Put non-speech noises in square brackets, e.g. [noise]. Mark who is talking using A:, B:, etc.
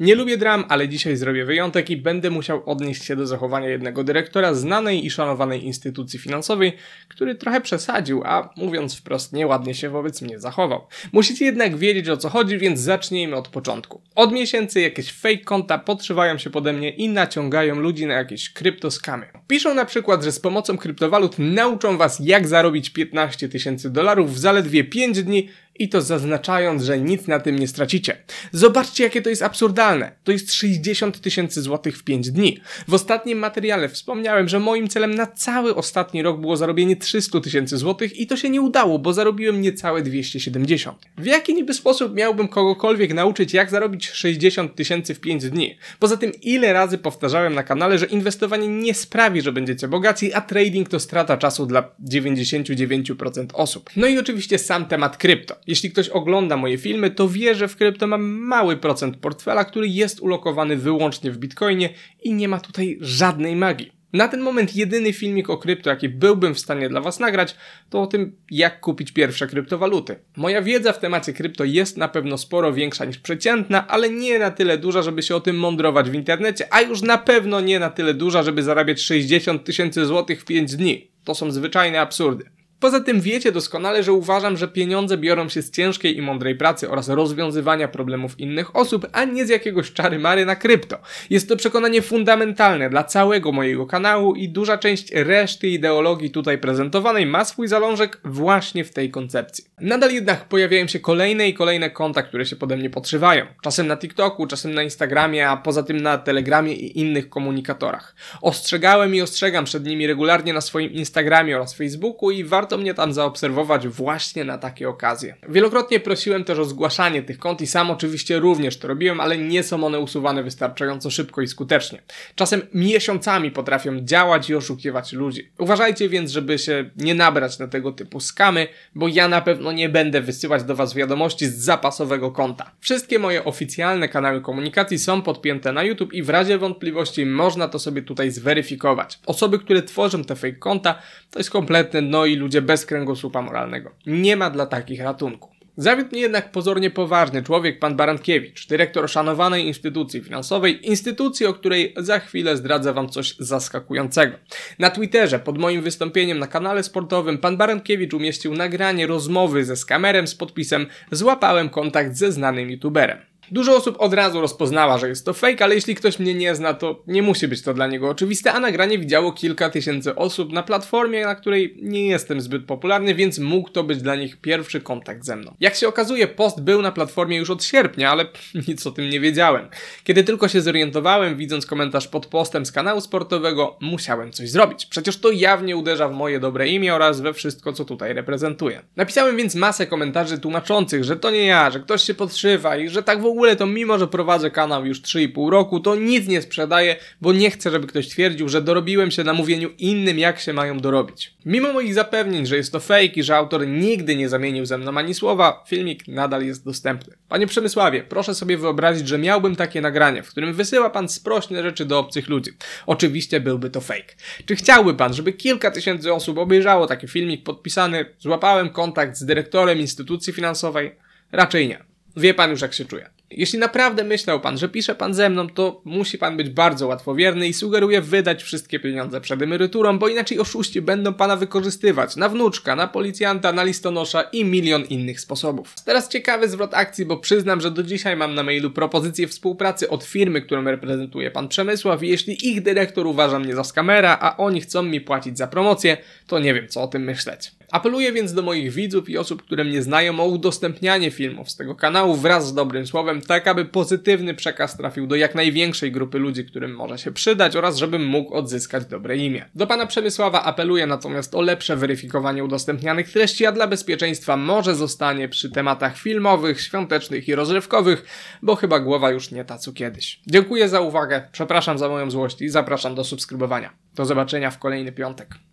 A: Nie lubię dram, ale dzisiaj zrobię wyjątek i będę musiał odnieść się do zachowania jednego dyrektora znanej i szanowanej instytucji finansowej, który trochę przesadził, a mówiąc wprost nieładnie się wobec mnie zachował. Musicie jednak wiedzieć o co chodzi, więc zacznijmy od początku. Od miesięcy jakieś fake konta podszywają się pode mnie i naciągają ludzi na jakieś kryptoskamy. Piszą na przykład, że z pomocą kryptowalut nauczą was jak zarobić 15 tysięcy dolarów w zaledwie 5 dni i to zaznaczając, że nic na tym nie stracicie. Zobaczcie, jakie to jest absurdalne. To jest 60 tysięcy złotych w 5 dni. W ostatnim materiale wspomniałem, że moim celem na cały ostatni rok było zarobienie 300 tysięcy złotych i to się nie udało, bo zarobiłem niecałe 270. W jaki niby sposób miałbym kogokolwiek nauczyć, jak zarobić 60 tysięcy w 5 dni? Poza tym, ile razy powtarzałem na kanale, że inwestowanie nie sprawi, że będziecie bogaci, a trading to strata czasu dla 99% osób. No i oczywiście sam temat krypto. Jeśli ktoś ogląda moje filmy, to wie, że w krypto mam mały procent portfela, który jest ulokowany wyłącznie w bitcoinie i nie ma tutaj żadnej magii. Na ten moment jedyny filmik o krypto, jaki byłbym w stanie dla Was nagrać, to o tym, jak kupić pierwsze kryptowaluty. Moja wiedza w temacie krypto jest na pewno sporo większa niż przeciętna, ale nie na tyle duża, żeby się o tym mądrować w internecie, a już na pewno nie na tyle duża, żeby zarabiać 60 tysięcy złotych w 5 dni. To są zwyczajne absurdy. Poza tym wiecie doskonale, że uważam, że pieniądze biorą się z ciężkiej i mądrej pracy oraz rozwiązywania problemów innych osób, a nie z jakiegoś czary mary na krypto. Jest to przekonanie fundamentalne dla całego mojego kanału i duża część reszty ideologii tutaj prezentowanej ma swój zalążek właśnie w tej koncepcji. Nadal jednak pojawiają się kolejne i kolejne konta, które się pode mnie podszywają. Czasem na TikToku, czasem na Instagramie, a poza tym na Telegramie i innych komunikatorach. Ostrzegałem i ostrzegam przed nimi regularnie na swoim Instagramie oraz Facebooku i warto warto mnie tam zaobserwować właśnie na takie okazje. Wielokrotnie prosiłem też o zgłaszanie tych kont i sam oczywiście również to robiłem, ale nie są one usuwane wystarczająco szybko i skutecznie. Czasem miesiącami potrafią działać i oszukiwać ludzi. Uważajcie więc, żeby się nie nabrać na tego typu skamy, bo ja na pewno nie będę wysyłać do Was wiadomości z zapasowego konta. Wszystkie moje oficjalne kanały komunikacji są podpięte na YouTube i w razie wątpliwości można to sobie tutaj zweryfikować. Osoby, które tworzą te fake konta, to jest kompletne no i ludzie ludzie bez kręgosłupa moralnego. Nie ma dla takich ratunku. Zawiódł mnie jednak pozornie poważny człowiek, pan Barantkiewicz, dyrektor szanowanej instytucji finansowej, instytucji, o której za chwilę zdradzę wam coś zaskakującego. Na Twitterze, pod moim wystąpieniem na kanale sportowym, pan Barantkiewicz umieścił nagranie rozmowy ze skamerem z podpisem Złapałem kontakt ze znanym youtuberem. Dużo osób od razu rozpoznała, że jest to fake, ale jeśli ktoś mnie nie zna, to nie musi być to dla niego oczywiste, a nagranie widziało kilka tysięcy osób na platformie, na której nie jestem zbyt popularny, więc mógł to być dla nich pierwszy kontakt ze mną. Jak się okazuje, post był na platformie już od sierpnia, ale [laughs] nic o tym nie wiedziałem. Kiedy tylko się zorientowałem, widząc komentarz pod postem z kanału sportowego, musiałem coś zrobić. Przecież to jawnie uderza w moje dobre imię oraz we wszystko, co tutaj reprezentuję. Napisałem więc masę komentarzy tłumaczących, że to nie ja, że ktoś się podszywa i że tak w ogóle ogóle to mimo, że prowadzę kanał już 3,5 roku, to nic nie sprzedaję, bo nie chcę, żeby ktoś twierdził, że dorobiłem się na mówieniu innym, jak się mają dorobić. Mimo moich zapewnień, że jest to fake i że autor nigdy nie zamienił ze mną ani słowa, filmik nadal jest dostępny. Panie Przemysławie, proszę sobie wyobrazić, że miałbym takie nagranie, w którym wysyła pan sprośne rzeczy do obcych ludzi. Oczywiście byłby to fake. Czy chciałby pan, żeby kilka tysięcy osób obejrzało taki filmik podpisany, złapałem kontakt z dyrektorem instytucji finansowej? Raczej nie. Wie pan już jak się czuje. Jeśli naprawdę myślał pan, że pisze pan ze mną, to musi pan być bardzo łatwowierny i sugeruje wydać wszystkie pieniądze przed emeryturą, bo inaczej oszuści będą pana wykorzystywać na wnuczka, na policjanta, na listonosza i milion innych sposobów. Teraz ciekawy zwrot akcji, bo przyznam, że do dzisiaj mam na mailu propozycję współpracy od firmy, którą reprezentuje pan Przemysław i jeśli ich dyrektor uważa mnie za skamera, a oni chcą mi płacić za promocję, to nie wiem co o tym myśleć. Apeluję więc do moich widzów i osób, które mnie znają o udostępnianie filmów z tego kanału wraz z dobrym słowem, tak aby pozytywny przekaz trafił do jak największej grupy ludzi, którym może się przydać oraz żebym mógł odzyskać dobre imię. Do pana Przemysława apeluję natomiast o lepsze weryfikowanie udostępnianych treści, a dla bezpieczeństwa może zostanie przy tematach filmowych, świątecznych i rozrywkowych, bo chyba głowa już nie ta co kiedyś. Dziękuję za uwagę, przepraszam za moją złość i zapraszam do subskrybowania. Do zobaczenia w kolejny piątek.